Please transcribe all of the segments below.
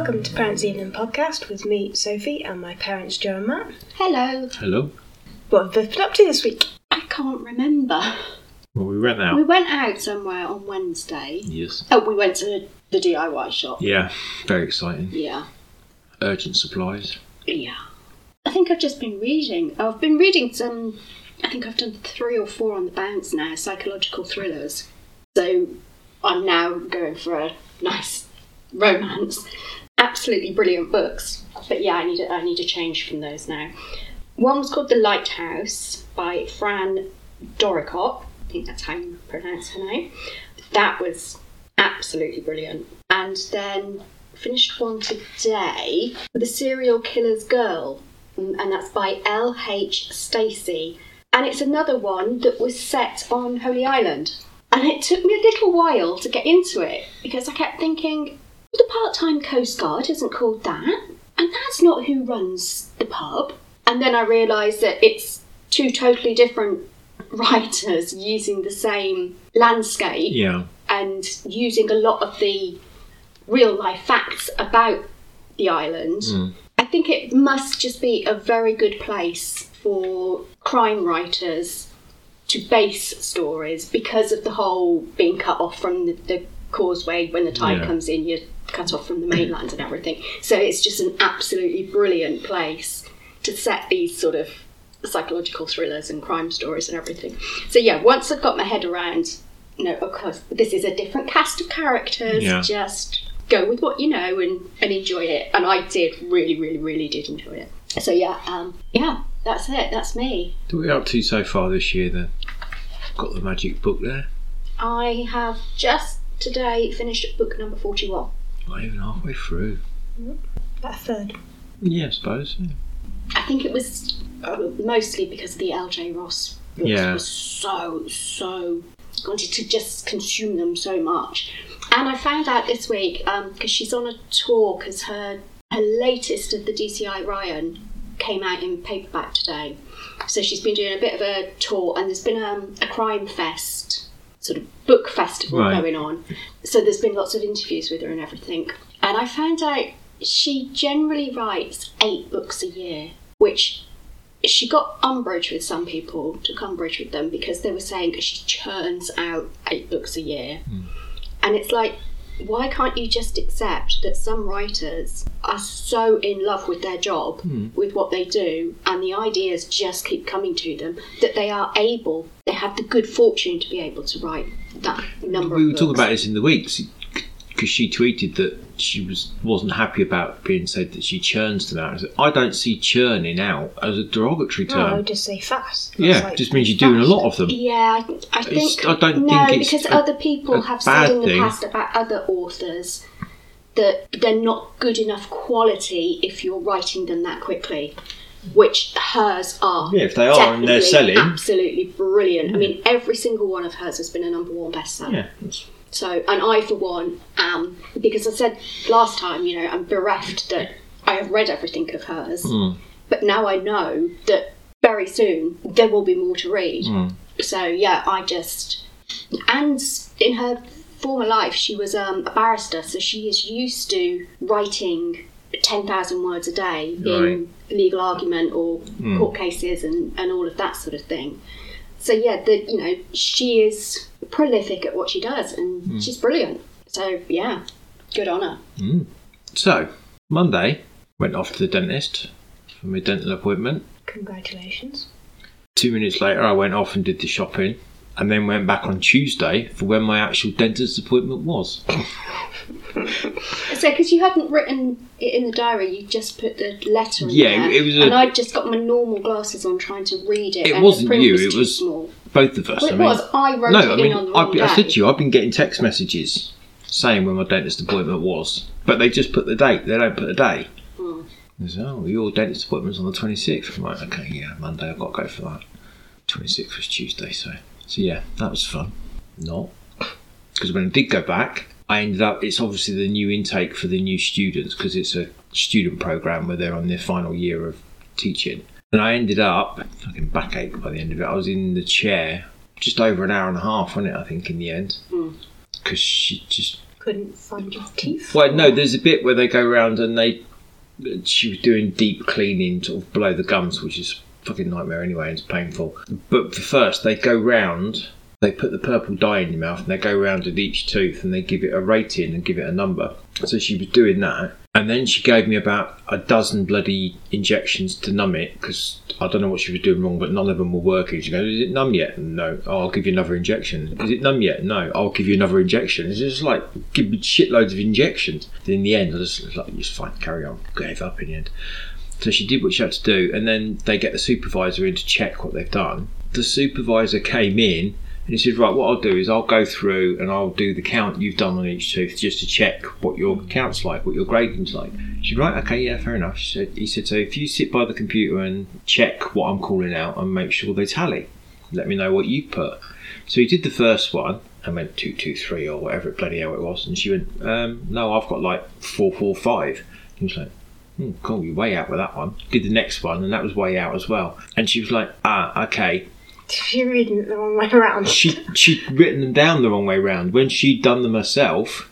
Welcome to Parents Evening Podcast with me, Sophie, and my parents, Joe and Matt. Hello. Hello. What have they been up to this week? I can't remember. Well, we went out. We went out somewhere on Wednesday. Yes. Oh, we went to the DIY shop. Yeah. Very exciting. Yeah. Urgent supplies. Yeah. I think I've just been reading. I've been reading some. I think I've done three or four on the bounce now, psychological thrillers. So I'm now going for a nice romance. Absolutely brilliant books. But yeah, I need a, I need a change from those now. One was called The Lighthouse by Fran Dorricott. I think that's how you pronounce her name. That was absolutely brilliant. And then finished one today, The Serial Killer's Girl, and that's by L.H. Stacey. And it's another one that was set on Holy Island. And it took me a little while to get into it because I kept thinking, the part time Coast Guard isn't called that, and that's not who runs the pub. And then I realised that it's two totally different writers using the same landscape Yeah. and using a lot of the real life facts about the island. Mm. I think it must just be a very good place for crime writers to base stories because of the whole being cut off from the, the causeway when the tide Yeah. comes in, you're cut off from the mainland and everything. So it's just an absolutely brilliant place to set these sort of psychological thrillers and crime stories and everything. So yeah, once I've got my head around, no, of course, this is a different cast of characters. Yeah. Just go with what you know and, and enjoy it. And I did really, really, really did enjoy it. So yeah, um, yeah, that's it. That's me. What are we up to so far this year then? Got the magic book there. I have just today finished book number forty-one. Not even halfway through. That third. Yeah, I suppose. Yeah. I think it was uh, mostly because the L.J. Ross books Yeah. was so so wanted to just consume them so much. And I found out this week because she's on a tour because her her latest of the DCI Ryan came out in paperback today. So she's been doing a bit of a tour, and there's been um, a crime fest sort of book festival Right. going on. So there's been lots of interviews with her and everything. And I found out she generally writes eight books a year, which she got umbrage with some people, took umbrage with them because they were saying that she churns out eight books a year. Hmm. And it's like, why can't you just accept that some writers are so in love with their job, hmm. with what they do, and the ideas just keep coming to them that they are able, they have the good fortune to be able to write that number We were talking about this in the weeks because she tweeted that she was wasn't happy about being said that she churns them out. I said, I don't see churning out as a derogatory No, I term. would just say fast. yeah, It's like just means you're doing a lot of them. Yeah, I, I It's- think I don't no, think it's because a- other people have said in the thing. past about other authors that they're not good enough quality if you're writing them that quickly, which hers are. Yeah, if they are and they're selling. absolutely brilliant. I mean, every single one of hers has been a number one bestseller. Yeah, that's- So, and I, for one, am because I said last time, you know, I'm bereft that I have read everything of hers, Mm. but now I know that very soon there will be more to read. Mm. So yeah, I just and in her former life she was um, a barrister, so she is used to writing ten thousand words a day in legal argument or court cases and, and all of that sort of thing. So yeah, the you know she is prolific at what she does, and hmm. she's brilliant. So yeah, good on her. Hmm. So Monday went off to the dentist for my dental appointment. Congratulations. Two minutes later, I went off and did the shopping, and then went back on Tuesday for when my actual dentist appointment was. So because you hadn't written it in the diary, you just put the letter in Yeah, there, it was a- and I'd just got my normal glasses on trying to read it. It wasn't you, Was it was- small. Both of us. Well, I it mean, was. I wrote no, it I in mean, on the I, I said to you, I've been getting text messages saying when my dentist appointment was, but they just put the date. They don't put the day. Hmm. They oh, your dentist appointment's on the 26th. I'm like, okay, yeah, Monday, I've got to go for that. 26th was Tuesday, so so yeah, that was fun. Not because when I did go back, I ended up. It's obviously the new intake for the new students because it's a student program where they're on their final year of teaching. And I ended up fucking backache by the end of it. I was in the chair just over an hour and a half, wasn't it? I think in the end, hmm. because she just couldn't find your teeth. Well, no, there's a bit where they go around and they. She was doing deep cleaning sort of below the gums, which is fucking nightmare anyway, and it's painful. But first, they go round, they put the purple dye in your mouth, and they go round at each tooth and they give it a rating and give it a number. So she was doing that. And then she gave me about a dozen bloody injections to numb it because I don't know what she was doing wrong, but none of them were working. She goes, "Is it numb yet?" No. Oh, I'll give you another injection. Is it numb yet? No. I'll give you another injection. It's just like give me shitloads of injections. In the end, I just like, "Just fine, carry on." Gave up in the end. So she did what she had to do, and then they get the supervisor in to check what they've done. The supervisor came in and he said, Right, what I'll do is I'll go through and I'll do the count you've done on each tooth just to check what your count's like, what your grading's like. She said, Right, okay, yeah, fair enough. She said, he said, So if you sit by the computer and check what I'm calling out and make sure they tally, let me know what you put. So he did the first one and went two two three or whatever bloody hell it was, and she went, um, No, I've got like four four five. He was like, Hmm, cool, you're way out with that one. Did the next one, and that was way out as well. And she was like, ah, okay. You're reading it the wrong way around. She she'd written them down the wrong way round. When she'd done them herself,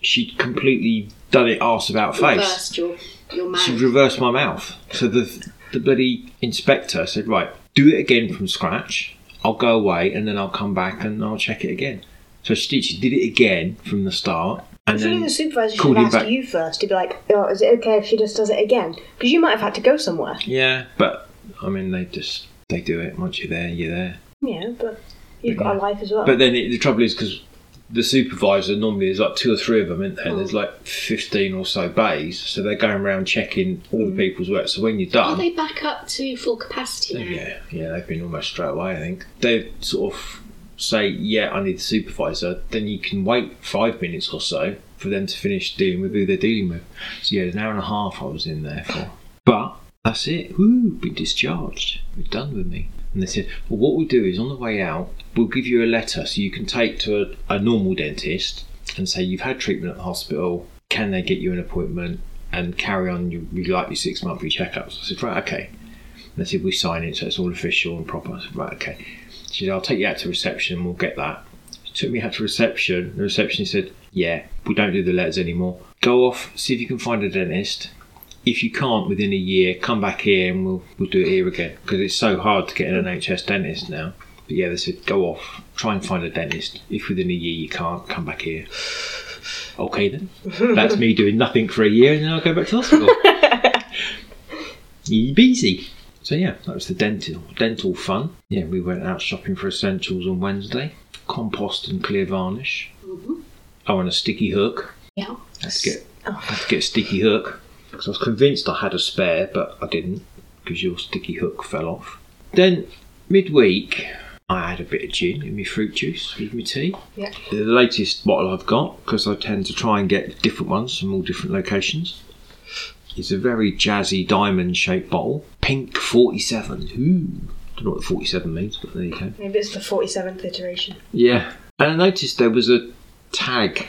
she'd completely done it arse about face. Reversed your, your mouth. She reversed my mouth. So the the bloody inspector said, right, do it again from scratch. I'll go away and then I'll come back and I'll check it again. So she did. She did it again from the start. And then the supervisor should have asked you first to be like, oh, is it okay if she just does it again? Because you might have had to go somewhere. yeah, but I mean they just they do it. Once you're there, you're there. Yeah, but you've But got a life as well. But then it, the trouble is because the supervisor normally there's like two or three of them, isn't there? There's hmm. like fifteen or so bays, so they're going around checking all the hmm. people's work. So when you're done, Are they back up to full capacity oh, now? yeah, yeah, they've been almost straight away. I think they've sort of say, "Yeah, I need the supervisor." Then you can wait five minutes or so for them to finish dealing with who they're dealing with. So yeah, an hour and a half I was in there for, but that's it. Woo, been discharged. We're done with me. And they said, well, what we'll do is on the way out, we'll give you a letter so you can take to a, a normal dentist and say you've had treatment at the hospital. Can they get you an appointment and carry on your, your likely six monthly checkups? I said, right, okay. And they said, we sign it so it's all official and proper. I said, right, okay. She said, I'll take you out to reception and we'll get that. She took me out to reception. The receptionist said, yeah, we don't do the letters anymore. Go off, see if you can find a dentist. If you can't within a year, come back here and we'll, we'll do it here again. Because it's so hard to get an NHS dentist now. But yeah, they said, go off, try and find a dentist. If within a year you can't, come back here. Okay then. That's me doing nothing for a year and then I'll go back to hospital. Easy. So yeah, that was the dental dental fun. Yeah, we went out shopping for essentials on Wednesday. Compost and clear varnish. Mm-hmm. Oh, and a sticky hook. Yeah. Had to get oh. had to get a sticky hook because I was convinced I had a spare, but I didn't because your sticky hook fell off. Then midweek, I had a bit of gin in my fruit juice with my tea. Yeah. The latest bottle I've got because I tend to try and get different ones from all different locations. It's a very jazzy diamond shaped bottle, pink 47. Ooh, don't know what the 47 means, but there you go. Maybe it's the 47th iteration. Yeah. And I noticed there was a tag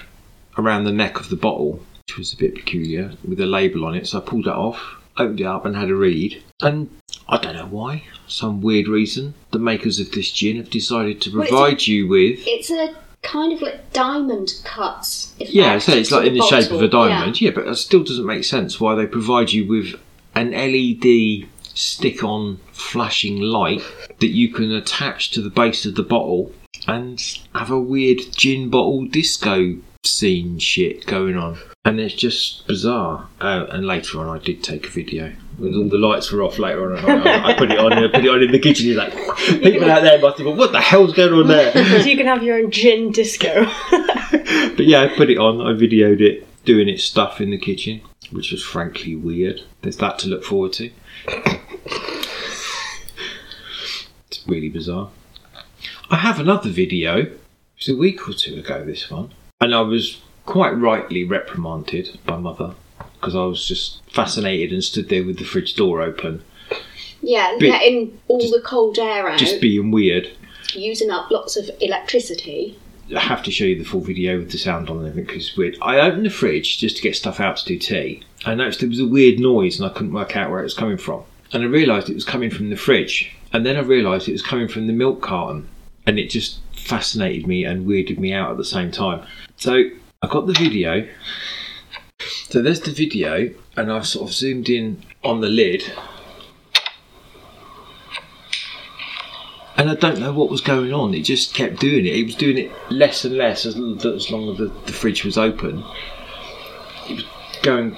around the neck of the bottle, which was a bit peculiar, with a label on it. So I pulled that off, opened it up, and had a read. And I don't know why, some weird reason, the makers of this gin have decided to Well, a- provide you with. It's a kind of like diamond cut. Effect Yeah, so it's like in the shape of a diamond. Yeah. but it still doesn't make sense why they provide you with an LED stick on flashing light that you can attach to the base of the bottle and have a weird gin bottle disco scene shit going on. And it's just bizarre. Uh, and later on, I did take a video. When all the lights were off later on, I, I put it on. I put it on in the kitchen. You're like, people out there must have gone, "What the hell's going on there?" so you can have your own gin disco. But yeah, I put it on. I videoed it doing its stuff in the kitchen, which was frankly weird. There's that to look forward to. It's really bizarre. I have another video. It was a week or two ago, this one. And I was quite rightly reprimanded by mother because I was just fascinated and stood there with the fridge door open, Yeah, Bit- letting all just- the cold air out, just being weird. using up lots of electricity. Have to show you the full video with the sound on and everything because it's weird. I opened the fridge just to get stuff out to do tea. I noticed there was a weird noise and I couldn't work out where it was coming from. And I realised it was coming from the fridge. And then I realised it was coming from the milk carton. And it just fascinated me and weirded me out at the same time. So I got the video. So there's the video, and I've sort of zoomed in on the lid. And I don't know what was going on. It just kept doing it. It was doing it less and less as, as long as the, the fridge was open. It was going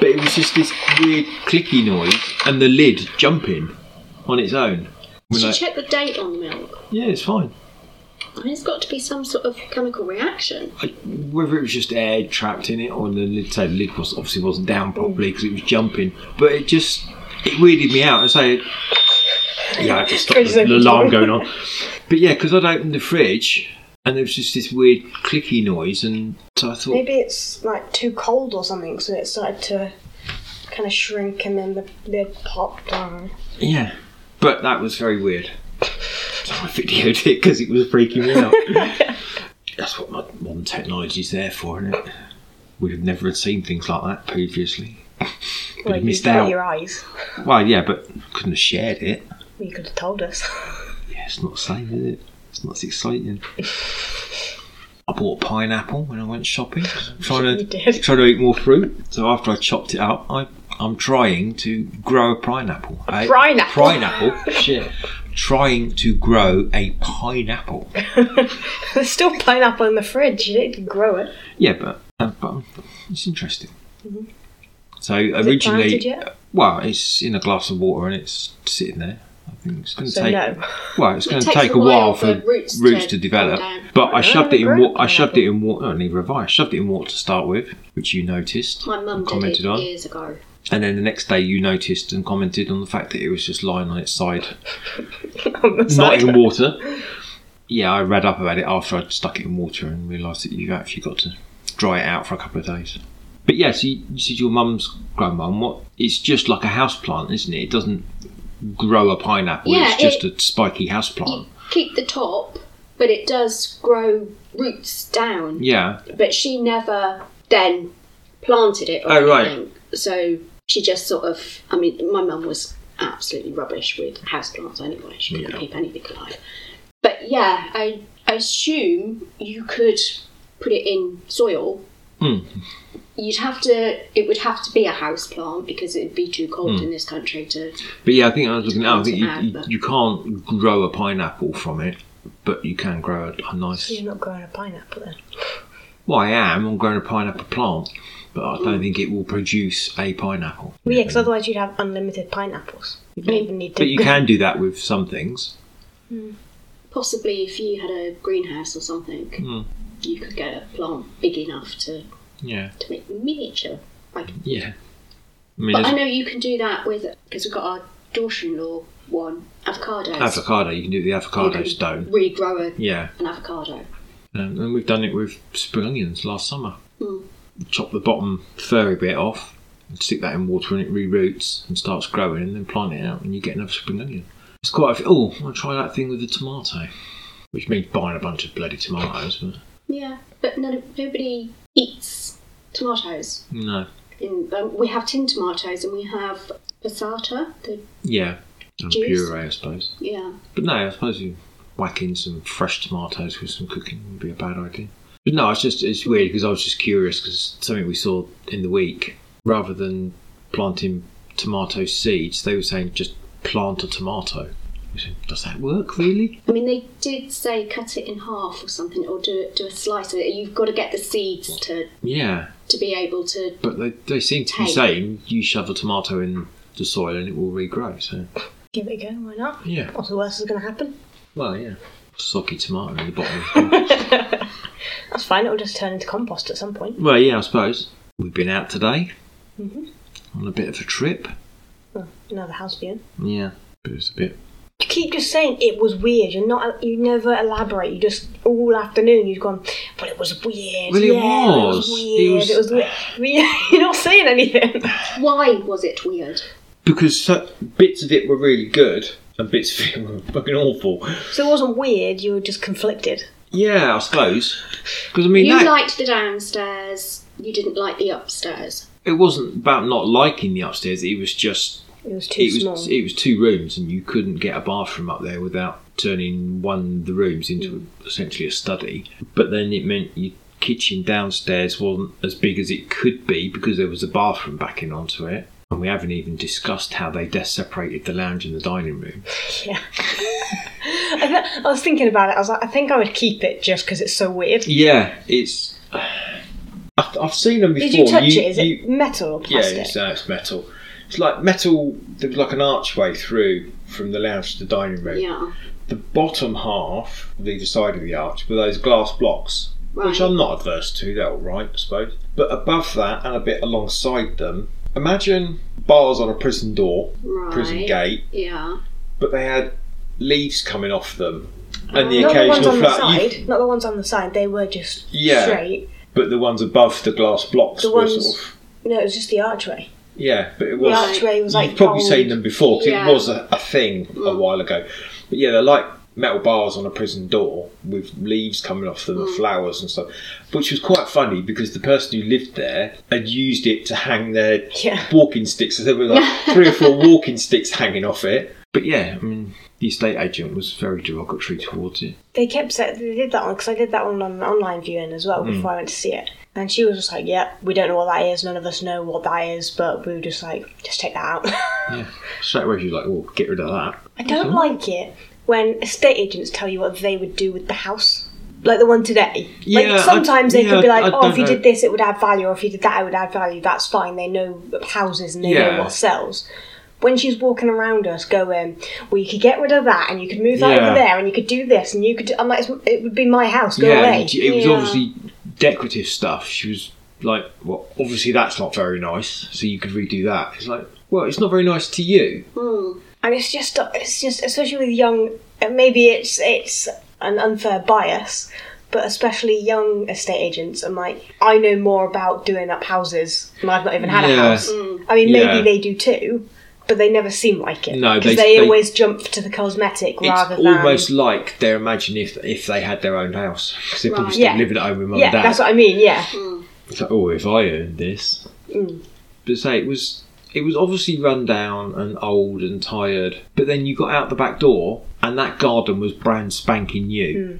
but it was just this weird clicky noise and the lid jumping on its own. Did you check the date on the milk? yeah, it's fine. I mean, it's got to be some sort of chemical reaction. I, whether it was just air trapped in it or the lid, say the lid was obviously wasn't down properly because it was jumping, but it just it weirded me out. I say, yeah, I had to stop the, the alarm going on. But yeah, because I'd opened the fridge and there was just this weird clicky noise, and so I thought, Maybe it's like too cold or something, so it started to kind of shrink and then the lid popped on. yeah, but that was very weird. So I videoed it because it was freaking me out. That's what my modern technology's there for, isn't it? We'd have never had seen things like that previously. We'd Well, have missed out. your eyes. Well, yeah, but couldn't have shared it. You could have told us. Yeah, it's not the same, is it? It's not as exciting. I bought a pineapple when I went shopping. Trying to trying to eat more fruit. So after I chopped it up, I I'm trying to grow a pineapple. A pineapple? Pineapple. Shit. Trying to grow a pineapple. There's still pineapple in the fridge. You need to grow it. Yeah, but, uh, but it's interesting. So it originally, planted yet? well, it's in a glass of water and it's sitting there. I think it's going to So take. no. Well, it's It going to take a while while for roots roots to to develop. But I shoved it in water. I shoved it in water. I. I shoved it in water to start with, which you noticed My mum and did commented it on, years ago. And then the next day you noticed and commented on the fact that it was just lying on its side, on the not side. in water. Yeah, I read up about it after I'd stuck it in water and realised that you've actually got to dry it out for a couple of days. But yes, you, you said your mum's grown one. What? It's just like a house plant, isn't it? It doesn't grow a pineapple. Yeah, it's just it- a spiky house plant. keep the top, but it does grow roots down. Yeah. But she never then planted it or Oh, right. So she just sort of. I mean, my mum was absolutely rubbish with houseplants anyway. She couldn't Yeah. keep anything alive. But yeah, I, I assume you could put it in soil. Hmm. You'd have to. It would have to be a house plant because it'd be too cold Hmm. in this country to. But yeah, I think I was looking at. I think you, Plant you, you can't grow a pineapple from it, but you can grow a, a nice. So you're not growing a pineapple then? Well, I am. I'm growing a pineapple plant, but I Hmm. don't think it will produce a pineapple. Well, yeah, because otherwise you'd have unlimited pineapples. You don't even need to. But you can do that with some things. Possibly, if you had a greenhouse or something, Hmm. you could get a plant big enough to, Yeah, to make miniature. Like, yeah. I mean, but I there's know you can do that with because we've got our daughter-in-law one avocados. avocado. You can do the You avocado can stone. Regrow a, Yeah, an avocado. um, and we've done it with spring onions last summer. Hmm. Chop the bottom furry bit off, and stick that in water, and it re-roots and starts growing, and then plant it out, and you get another spring onion. It's quite. A, oh, I'll try that thing with the tomato, which means buying a bunch of bloody tomatoes, but Yeah, but no, nobody eats tomatoes. no. In, um, we have tin tomatoes and we have passata. The, Yeah, and Juice? puree, I suppose. yeah, But no, I suppose you whack in some fresh tomatoes with some cooking would be a bad idea. But no, it's just it's weird because I was just curious because something we saw in the week, rather than planting tomato seeds, they were saying just plant a tomato. Said, Does that work really? I mean they did say cut it in half or something, or do do a slice of it. You've got to get the seeds to Yeah, to be able to. but they, they seem to be Take. saying you shove a tomato in the soil and it will regrow. So Give it a go, why not? yeah, What's the worst that's going to happen? well yeah, soggy tomato in the bottom. Of the That's fine, it'll just turn into compost at some point. well, yeah, I suppose we've been out today Mhm. on a bit of a trip. Oh, another house viewing. Yeah, but it's a bit. You keep just saying it was weird. You're not. You never elaborate. You just all afternoon you've gone. But it was weird. Well, it yeah, It was. was It weird. was- It was, weird. You- You're not saying anything. Why was it weird? because so, bits of it were really good and bits of it were fucking awful. So it wasn't weird. You were just conflicted. Yeah, I suppose. Because I mean, you that, liked the downstairs. You didn't like the upstairs. it wasn't about not liking the upstairs. It was just It was too it small. it was two rooms, and you couldn't get a bathroom up there without turning one of the rooms into mm. essentially a study. But then it meant your kitchen downstairs wasn't as big as it could be because there was a bathroom backing onto it. And we haven't even discussed how they separated the lounge and the dining room. Yeah. I, th- I was thinking about it. I was like, I think I would keep it just because it's so weird. Yeah, it's. I've, I've seen them before. Did you touch You- it? Is you- it metal or Yeah, plastic? it's, uh, it's metal. It's like metal. There's like an archway through from the lounge to the dining room. Yeah. The bottom half, of either side of the arch, were those glass blocks, which I'm not adverse to. They're all right, I suppose. But above that and a bit alongside them, imagine bars on a prison door, prison gate, Yeah. but they had leaves coming off them, and the Not the ones occasional on the flower. you- side. Not the ones on the side. They were just Yeah. straight. but the ones above the glass blocks The were ones- sort of. No, it was just the archway. Yeah, but it was. The was. archway was like You've probably gold. seen them before 'cause Yeah. it was a, a thing a Mm. while ago. But yeah, they're like metal bars on a prison door with leaves coming off them and Mm. flowers and stuff, which was quite funny because the person who lived there had used it to hang their Yeah. walking sticks. So there were like three or four walking sticks hanging off it. But yeah, I mean, the estate agent was very derogatory towards it. They kept saying they did that one because I did that one on online viewing as well Hmm. before I went to see it. And she was just like, "Yeah, we don't know what that is. None of us know what that is, but we were just like, just take that out." Yeah, straight away she was like, "Well, get rid of that." I don't like it when estate agents tell you what they would do with the house. Like the one today. Yeah, like sometimes they yeah, could be like, I oh, if you know. did this, it would add value, or if you did that, it would add value. That's fine. They know houses and they Yeah. know what sells. When she's walking around us, going, well, you could get rid of that, and you could move that Yeah. over there, and you could do this, and you could. I'm like, it's- it would be my house. Go yeah, away. and it was Yeah. obviously decorative stuff. She was like, "Well, obviously that's not very nice, so you could redo that." It's like, well, it's not very nice to you. Hmm. and it's just it's just especially with young and maybe it's it's an unfair bias but especially young estate agents i'm like i know more about doing up houses and i've not even had a Yeah. house i mean Yeah. maybe they do too but they never seem like it No, because they- they, they- always jump to the cosmetic It's rather than almost like they're imagining if if they had their own house because they're probably still Yeah. living at home with mum yeah and dad. that's what i mean yeah It's like, oh, if I owned this. Mm. But say it was it was obviously run down and old and tired. But then you got out the back door and that garden was brand spanking new. Mm.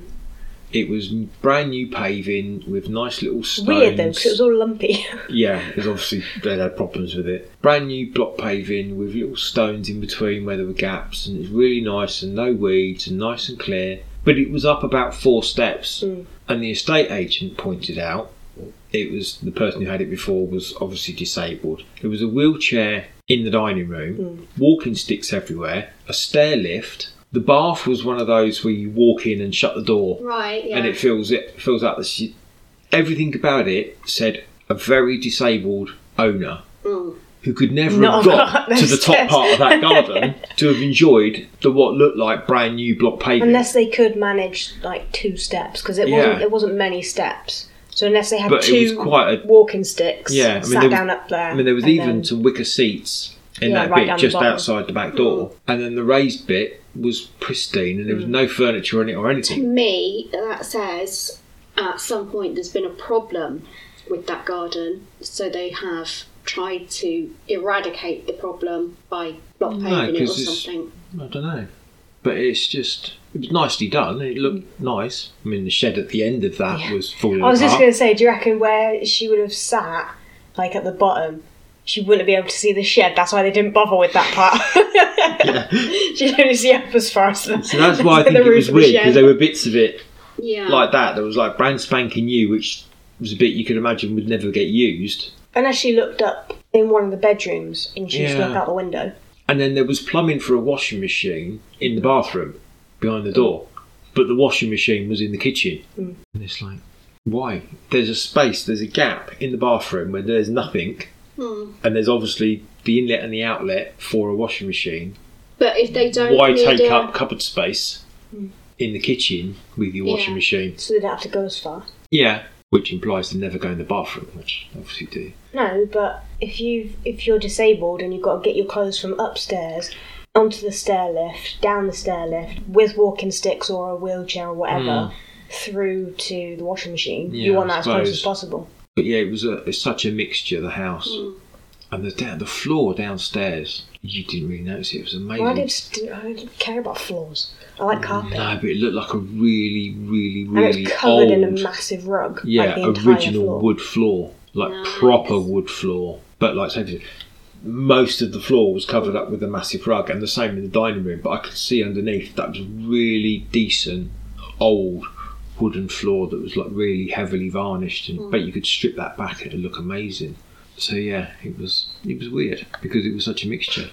It was brand new paving with nice little stones. weird though because it was all lumpy Yeah, because obviously they had problems with it. Brand new block paving with little stones in between where there were gaps, and it's really nice and no weeds and nice and clear. But it was up about four steps, Mm. and the estate agent pointed out it was the person who had it before was obviously disabled. There was a wheelchair in the dining room, walking sticks everywhere, a stair lift. The bath was one of those where you walk in and shut the door Right. Yeah. and it feels it fills out the she, everything about it said a very disabled owner Mm. who could never Not have have got got to those the top part of that garden to have enjoyed the what looked like brand new block paving. unless they could manage like two steps because it wasn't Yeah. it wasn't many steps so unless they had But it two was quite a- walking sticks Yeah, I mean, sat there was- down up there I mean, there was even then- some wicker seats in Yeah, that right bit down the just outside the back door, and then the raised bit was pristine, and there was no furniture in it or anything. To me, that says at some point there's been a problem with that garden, so they have tried to eradicate the problem by block No, it or 'cause it's- something. I don't know, but it's just it was nicely done. It looked nice. I mean, the shed at the end of that. Yeah. was falling I was just going to say, do you reckon where she would have sat, like at the bottom, she wouldn't be able to see the shed? That's why they didn't bother with that part. She'd only see up as far as the. So that's why I think it roof was weird shed. because there were bits of it Yeah. like that. There was like brand spanking new, which was a bit you could imagine would never get used. And as she looked up in one of the bedrooms, and she used to Yeah. look out the window. And then there was plumbing for a washing machine in the bathroom behind the door, but the washing machine was in the kitchen. Mm. And it's like, why? There's a space, there's a gap in the bathroom where there's nothing, Hmm. and there's obviously the inlet and the outlet for a washing machine. But if they don't Why take a, up cupboard space in the kitchen with your washing Yeah. machine? So they don't have to go as far. Yeah, which implies they never go in the bathroom, which obviously do. No, but if you if you're disabled and you've got to get your clothes from upstairs onto the stair lift, down the stair lift with walking sticks or a wheelchair or whatever, through to the washing machine, Hmm. Yeah, you want I that as close as possible. But yeah, it was a it's such a mixture. The house Mm. and the down the floor downstairs. You didn't really notice it. It was amazing. Well, I, didn't, I didn't care about floors. I like carpet. No, but it looked like a really, really, and really it's covered old, in a massive rug. yeah, like the original floor. wood floor, like Nice. proper wood floor. But like say, most of the floor was covered up with a massive rug, and the same in the dining room. But I could see underneath that was really decent old wooden floor that was like really heavily varnished, and but you could strip that back and it'd look amazing. So yeah, it was it was weird because it was such a mixture.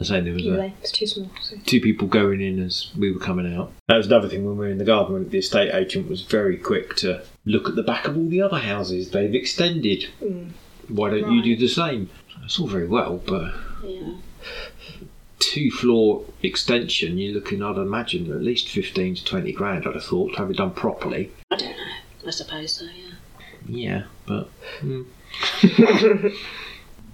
I say there was a it's too small. So. two people going in as we were coming out. That was another thing when we were in the garden. The estate agent was very quick to look at the back of all the other houses they've extended. Mm. Why don't you do the same? It's all very well, but Yeah. Two floor extension, you're looking, I'd imagine, at least 15 to 20 grand, I'd have thought, to have it done properly. I don't know. I suppose so, yeah. Yeah, but mm,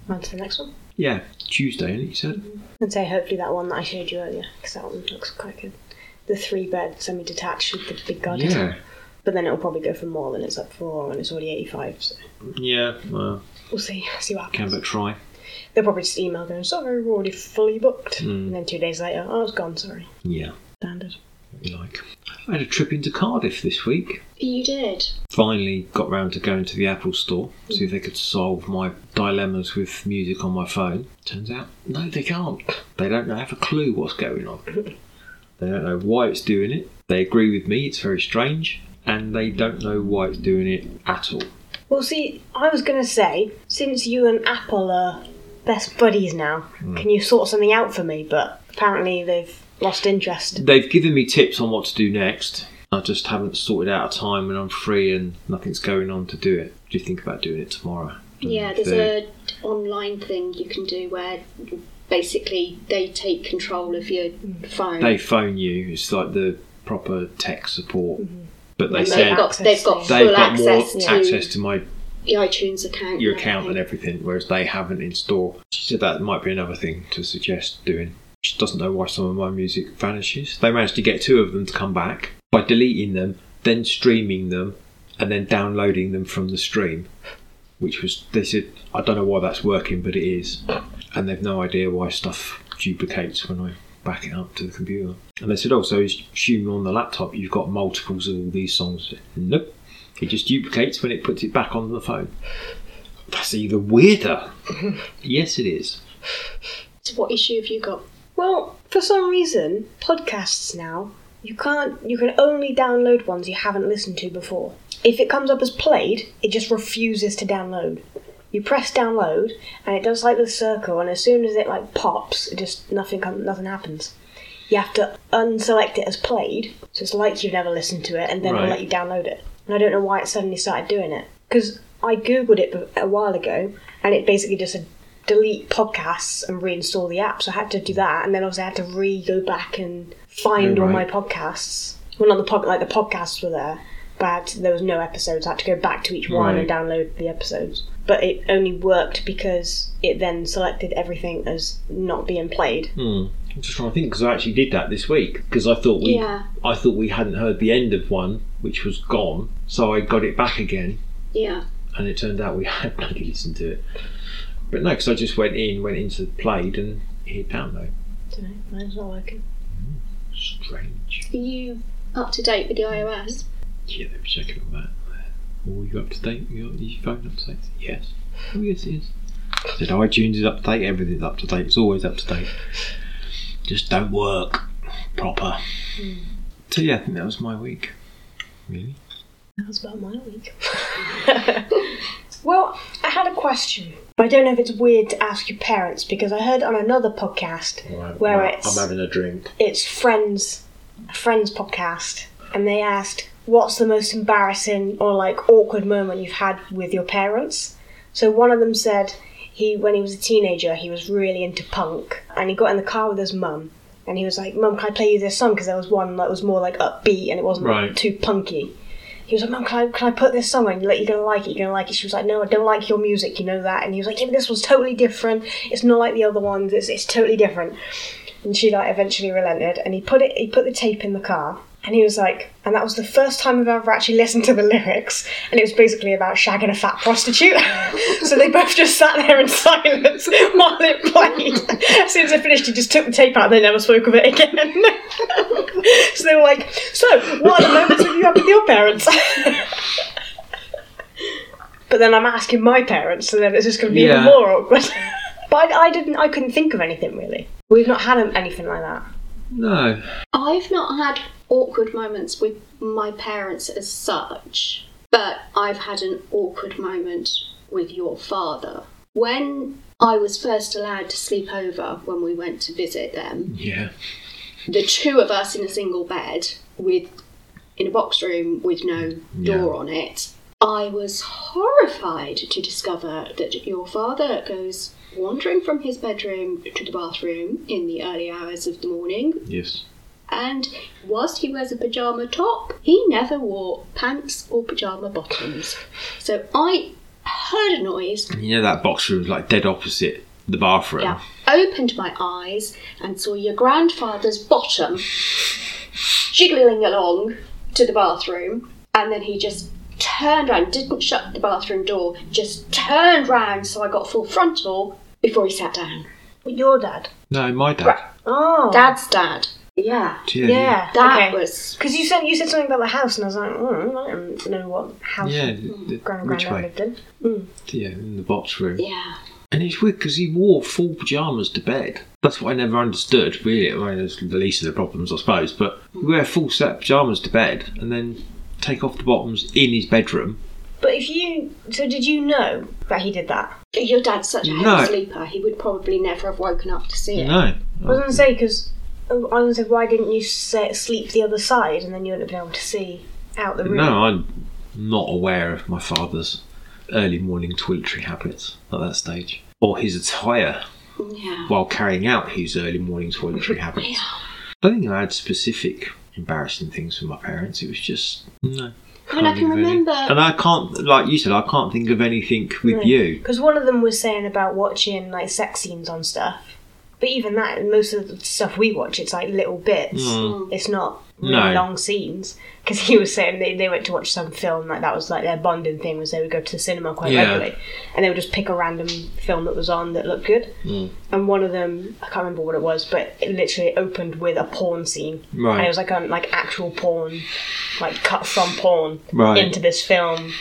On to the next one. yeah, Tuesday, isn't it, you said? And say hopefully that one that I showed you earlier, because that one looks quite good. The three bed semi detached with the big garden. Yeah, But then it'll probably go for more than it's up for, and it's already 85, so yeah, well, we'll see. See what can but try. They'll probably just email going, sorry, we're already fully booked. Mm. And then two days later, oh, it's gone, sorry. Yeah, Standard. what you like. I had a trip into Cardiff this week. You did. finally got round to going to the Apple store, to see if they could solve my dilemmas with music on my phone. Turns out, no, they can't. They don't have a clue what's going on. They don't know why it's doing it. They agree with me, it's very strange, and they don't know why it's doing it at all. Well, see, I was going to say, since you and Apple are best buddies now, hmm. can you sort something out for me? But apparently they've lost interest. They've given me tips on what to do next. I just haven't sorted out a time when I'm free and nothing's going on to do it. Do you think about doing it tomorrow? Yeah, there's they- a online thing you can do where basically they take control of your hmm. phone. They phone you. It's like the proper tech support. Mm-hmm. But they and said they've got they've got full they've got more access to access to my the iTunes account. your account and everything. everything, whereas they haven't in store. She said that might be another thing to suggest doing. She doesn't know why some of my music vanishes. They managed to get two of them to come back by deleting them, then streaming them, and then downloading them from the stream. Which was they said I don't know why that's working, but it is, and they've no idea why stuff duplicates when I back it up to the computer. And they said, oh, so assume on the laptop you've got multiples of all these songs. Nope, it just duplicates when it puts it back on the phone. That's even weirder. yes, it is. So what issue have you got? Well, for some reason, podcasts now, you can't, you can only download ones you haven't listened to before. If it comes up as played, it just refuses to download. You press download, and it does like the circle, and as soon as it like pops, it just nothing nothing happens. You have to unselect it as played, so it's like you've never listened to it, and then Right. it'll let you download it. And I don't know why it suddenly started doing it because I googled it a while ago, and it basically just said delete podcasts and reinstall the app. So I had to do that, and then also I had to re go back and find Oh, all my podcasts. Well, not the pod, like the podcasts were there, but there was no episodes. I had to go back to each one and download the episodes. But it only worked because it then selected everything as not being played. Hmm. I'm just trying to think because I actually did that this week because I thought we Yeah. I thought we hadn't heard the end of one which was gone, so I got it back again, Yeah. and it turned out we had bloody listened to it. But no, because I just went in, went into played, and hit download. don't know, mine's not working. Strange. Are you up to date with the iOS? Yeah, let me check it on that. Oh, you up to date? You got your phone up to date? Yes. Oh, yes, it is. Said iTunes is up to date. Everything's up to date. It's always up to date. Just don't work proper. Hmm. So yeah, I think that was my week. Really? That was about my week. well, I had a question. I don't know if it's weird to ask your parents because I heard on another podcast where it's I'm having a drink. it's friends, a friends podcast, and they asked what's the most embarrassing or like awkward moment you've had with your parents. So one of them said he when he was a teenager he was really into punk and he got in the car with his mum and he was like, "Mum, can I play you this song?" Because there was one that was more like upbeat and it wasn't Right. too punky. He was like, Mum, can I, can I put this song on? You're gonna like it, you're gonna like it. She was like, No, I don't like your music, you know that. And he was like, Yeah, this was totally different. It's not like the other ones, it's, it's totally different. And she like eventually relented and he put it he put the tape in the car And he was like, and that was the first time I've ever actually listened to the lyrics. And it was basically about shagging a fat prostitute. so they both just sat there in silence while it played. As soon as I finished, he just took the tape out and they never spoke of it again. so they were like, so, what are the moments have you had with your parents? but then I'm asking my parents, so then it's just going to be even more awkward. but I, I didn't, I couldn't think of anything really. We've not had anything like that. No. I've not had awkward moments with my parents as such, but I've had an awkward moment with your father. When I was first allowed to sleep over when we went to visit them, Yeah. the two of us in a single bed with in a box room with no door on it, I was horrified to discover that your father goes wandering from his bedroom to the bathroom in the early hours of the morning Yes. And whilst he wears a pyjama top, he never wore pants or pyjama bottoms. So I heard a noise, You know that box room's like dead opposite the bathroom. yeah, opened my eyes and saw your grandfather's bottom jiggling along to the bathroom, and then he just turned round, didn't shut the bathroom door, just turned round so I got full frontal before he sat down. But your dad. No, my dad. Oh. Dad's dad. Yeah. Yeah. Yeah. That okay. was Because you said you said something about the house, and I was like, oh, I don't know what house Yeah. the- the- Grand which Granddad way? lived in. Mm. Yeah, in the box room. yeah. And it's weird because he wore full pajamas to bed. That's what I never understood, really. I mean, it's the least of the problems, I suppose. But you wear full set pajamas to bed and then take off the bottoms in his bedroom. But if you, so did you know that he did that? Your dad's such a heavy No. sleeper. He would probably never have woken up to see it. No. I was going to say because Oh, I was going to say why didn't you say, sleep the other side, and then you wouldn't have been able to see out the room. No, I'm not aware of my father's early morning toiletry habits at that stage. Or his attire Yeah. while carrying out his early morning toiletry habits. Yeah. I don't think I had specific embarrassing things from my parents. It was just no. I mean, I Can't can think of any. remember. and I can't, like you said, I can't think of anything with you. Because one of them was saying about watching like sex scenes on stuff. But even that, most of the stuff we watch, it's like little bits. Mm. It's not really No. long scenes. Because he was saying they, they went to watch some film, like that was like their bonding thing, was they would go to the cinema quite Yeah. regularly. And they would just pick a random film that was on that looked good. Mm. And one of them, I can't remember what it was, but it literally opened with a porn scene. Right. And it was like um, like actual porn, like cut from porn Right. into this film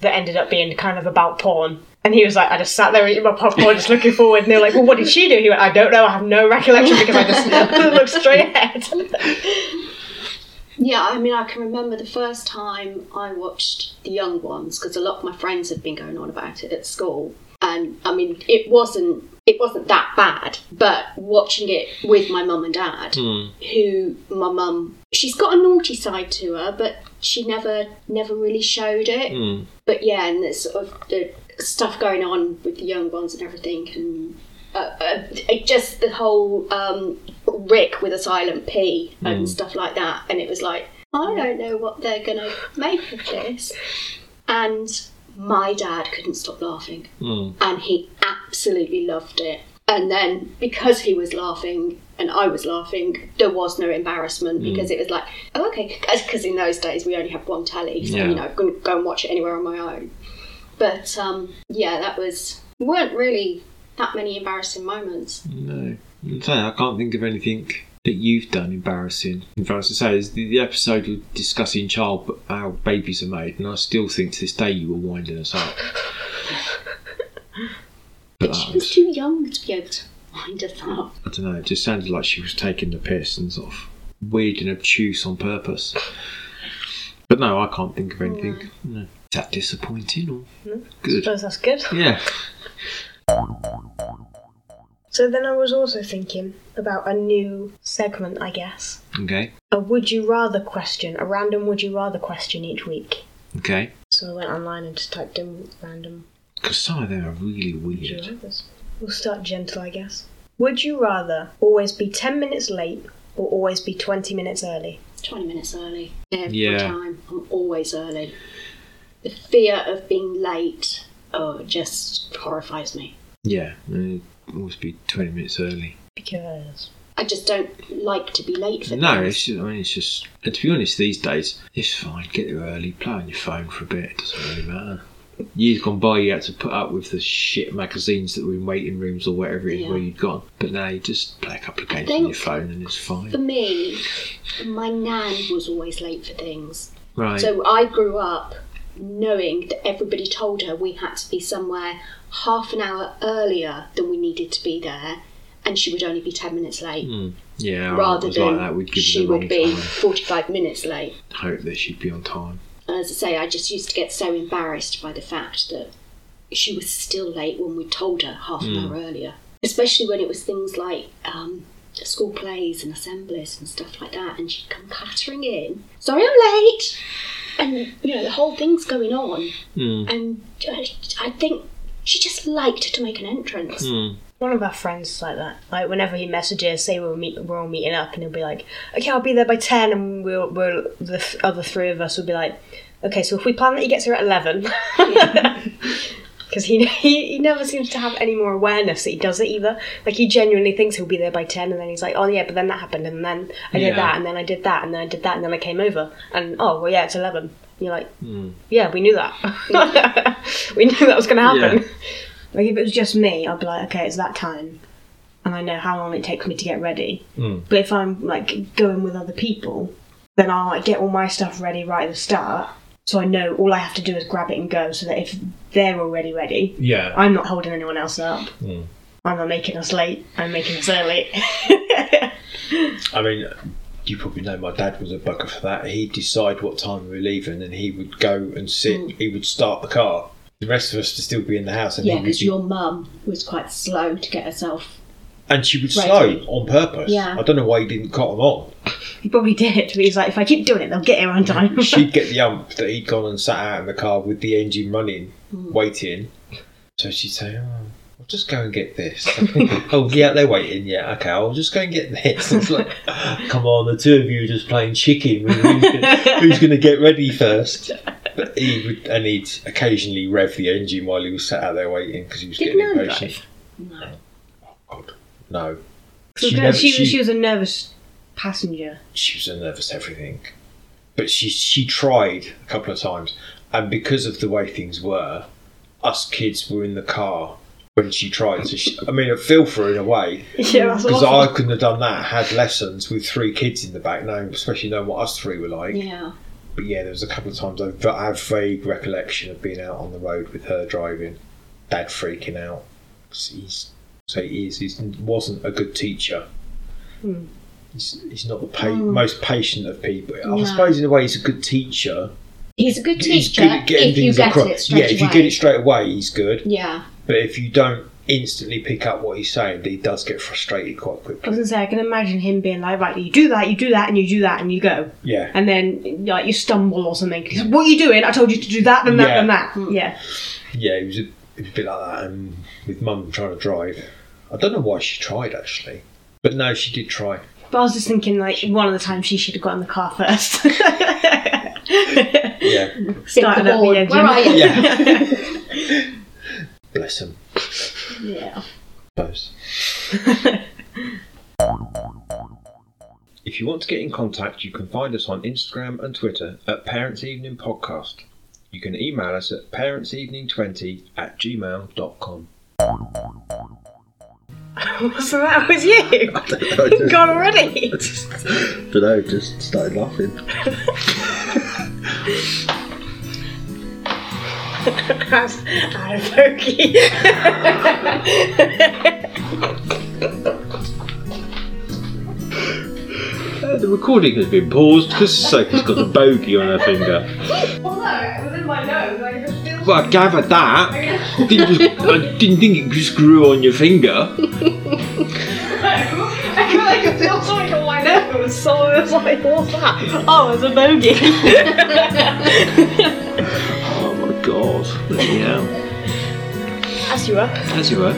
that ended up being kind of about porn. And he was like, I just sat there eating my popcorn, just looking forward. And they were like, Well, what did she do? He went, I don't know. I have no recollection because I just looked straight ahead. Yeah, I mean, I can remember the first time I watched The Young Ones because a lot of my friends had been going on about it at school, and I mean, it wasn't it wasn't that bad, but watching it with my mum and dad, Mm. who my mum, she's got a naughty side to her, but she never never really showed it. Mm. But yeah, and there's sort of the stuff going on with the young ones and everything, and uh, uh, just the whole um, Rick with a silent P and stuff like that. And it was like, I don't know what they're gonna make of this. And my dad couldn't stop laughing, Mm. and he absolutely loved it. And then because he was laughing and I was laughing, there was no embarrassment because it was like, oh, okay. Because in those days we only had one telly, so Yeah. you know, I couldn't go and watch it anywhere on my own. But um, yeah, that was weren't really that many embarrassing moments. No. I'm saying I can't think of anything that you've done embarrassing. In fact, as say, is the, the episode of discussing child how babies are made, and I still think to this day you were winding us up. But She was was, too young to be able to wind us up. I don't know, it just sounded like she was taking the piss and sort of weird and obtuse on purpose. But no, I can't think of anything. No. Is that disappointing or I good? suppose that's good. Yeah. So then I was also thinking about a new segment, I guess. Okay. A would you rather question, a random would you rather question each week. Okay. So I went online and just typed in random Because some of them are really weird. We'll start gentle, I guess. Would you rather always be 10 minutes late or always be 20 minutes early? 20 minutes early every Yeah. time. I'm always early. The fear of being late oh, just horrifies me. Yeah. and it'd always be 20 minutes early. Because. I just don't like to be late for No, things. it's just, I mean, it's just. And to be honest, these days it's fine. Get there early, play on your phone for a bit. It doesn't really matter. Years gone by, you had to put up with the shit magazines that were in waiting rooms or wherever it is Yeah. where you'd gone. But now you just play a couple of games on your phone and it's fine. For me, my nan was always late for things. Right. So I grew up knowing that everybody told her we had to be somewhere half an hour earlier than we needed to be there, and she would only be 10 minutes late. Hmm. yeah, Rather than like that. We'd give she her the wrong would be time. 45 minutes late. Hope that she'd be on time. And as I say, I just used to get so embarrassed by the fact that she was still late when we told her half an hour earlier. Especially when it was things like um, school plays and assemblies and stuff like that, and she'd come clattering in. Sorry, I'm late. And you know the whole thing's going on, Hmm. and I, I think she just liked to make an entrance. Hmm. One of our friends is like that. Like whenever he messages, say we're meet, we're all meeting up, and he'll be like, "Okay, I'll be there by 10 and we'll, we'll the other three of us will be like, "Okay, so if we plan that he gets here at 11, because he, he he never seems to have any more awareness that he does it either. Like he genuinely thinks he'll be there by 10, and then he's like, "Oh yeah, but then that happened, and then I Yeah. did that, and then I did that, and then I did that, and then I came over, and oh well, yeah, it's 11." And you're like, Hmm. "Yeah, we knew that. we knew that was going to happen." Yeah. Like if it was just me, I'd be like, okay, it's that time, and I know how long it takes me to get ready. Mm. But if I'm like going with other people, then I'll like get all my stuff ready right at the start, so I know all I have to do is grab it and go. So that if they're already ready, Yeah. I'm not holding anyone else up. Mm. I'm not making us late. I'm making us early. I mean, you probably know my dad was a bugger for that. He'd decide what time we were leaving, and he would go and sit. Mm. He would start the car. The rest of us to still be in the house, and Yeah, because be- your mum was quite slow to get herself. And she would Ready. slow on purpose. Yeah. I don't know why he didn't cut them on. he probably did. But he's like, if I keep doing it, they'll get here on time. She'd get the ump that he'd gone and sat out in the car with the engine running, Hmm. waiting. So she'd say, "Oh, I'll just go and get this." oh, yeah, they're waiting. Yeah, okay, I'll just go and get this. It's like, come on, the two of you are just playing chicken. Who's going to get ready first? But he would, and he'd occasionally rev the engine while he was sat out there waiting because he was Did getting impatient. No. God, no, She, She was, never- she, she- she was a nervous passenger. she was a nervous everything. But she she tried a couple of times, and because of the way things were, us kids were in the car when she tried. So she, I mean, I feel for her in a way Yeah, because awful. I couldn't have done that. Had lessons with three kids in the back, knowing especially knowing what us three were like. Yeah. But yeah, there was a couple of times I've, I have vague recollection of being out on the road with her driving, dad freaking out. 'Cause He's so he is. He wasn't a good teacher. Hmm. He's, he's not the pa- Hmm. most patient of people. I No. suppose in a way he's a good teacher. He's a good teacher good at getting if you get across. it straight yeah, if you away. get it straight away, he's good. Yeah. But if you don't instantly pick up what he's saying, he does get frustrated quite quickly. I was quickly. gonna say, I can imagine him being like, right, you do that, you do that, and you do that, and you go. Yeah, And then, like, you stumble or something. He's like, what are you doing? I told you to do that, and that, Yeah. and that. Yeah. yeah, he was a, he was a bit like that. And with mum trying to drive, I don't know why she tried actually, but no, she did try. But I was just thinking, like, one of the times she should have got in the car first. Yeah, Started the at the engine. Where are you? yeah. Bless him. yeah. suppose. If you want to get in contact, you can find us on Instagram and Twitter at Parents Evening Podcast. You can email us at parentsevening20 at gmail.com. The matter with you? Gone already? don't know, just started laughing. That's out of pokey. Uh, the recording has been paused because Sophie's got a bogey on her finger. well, no, it was in my nose. I just Well, I gathered that. Didn't just, I didn't think it just grew on your finger. I feel like it feels something on my nose. So it was like, what's that? Oh, it's a bogey. Oh my god. Yeah. As you were. As you were.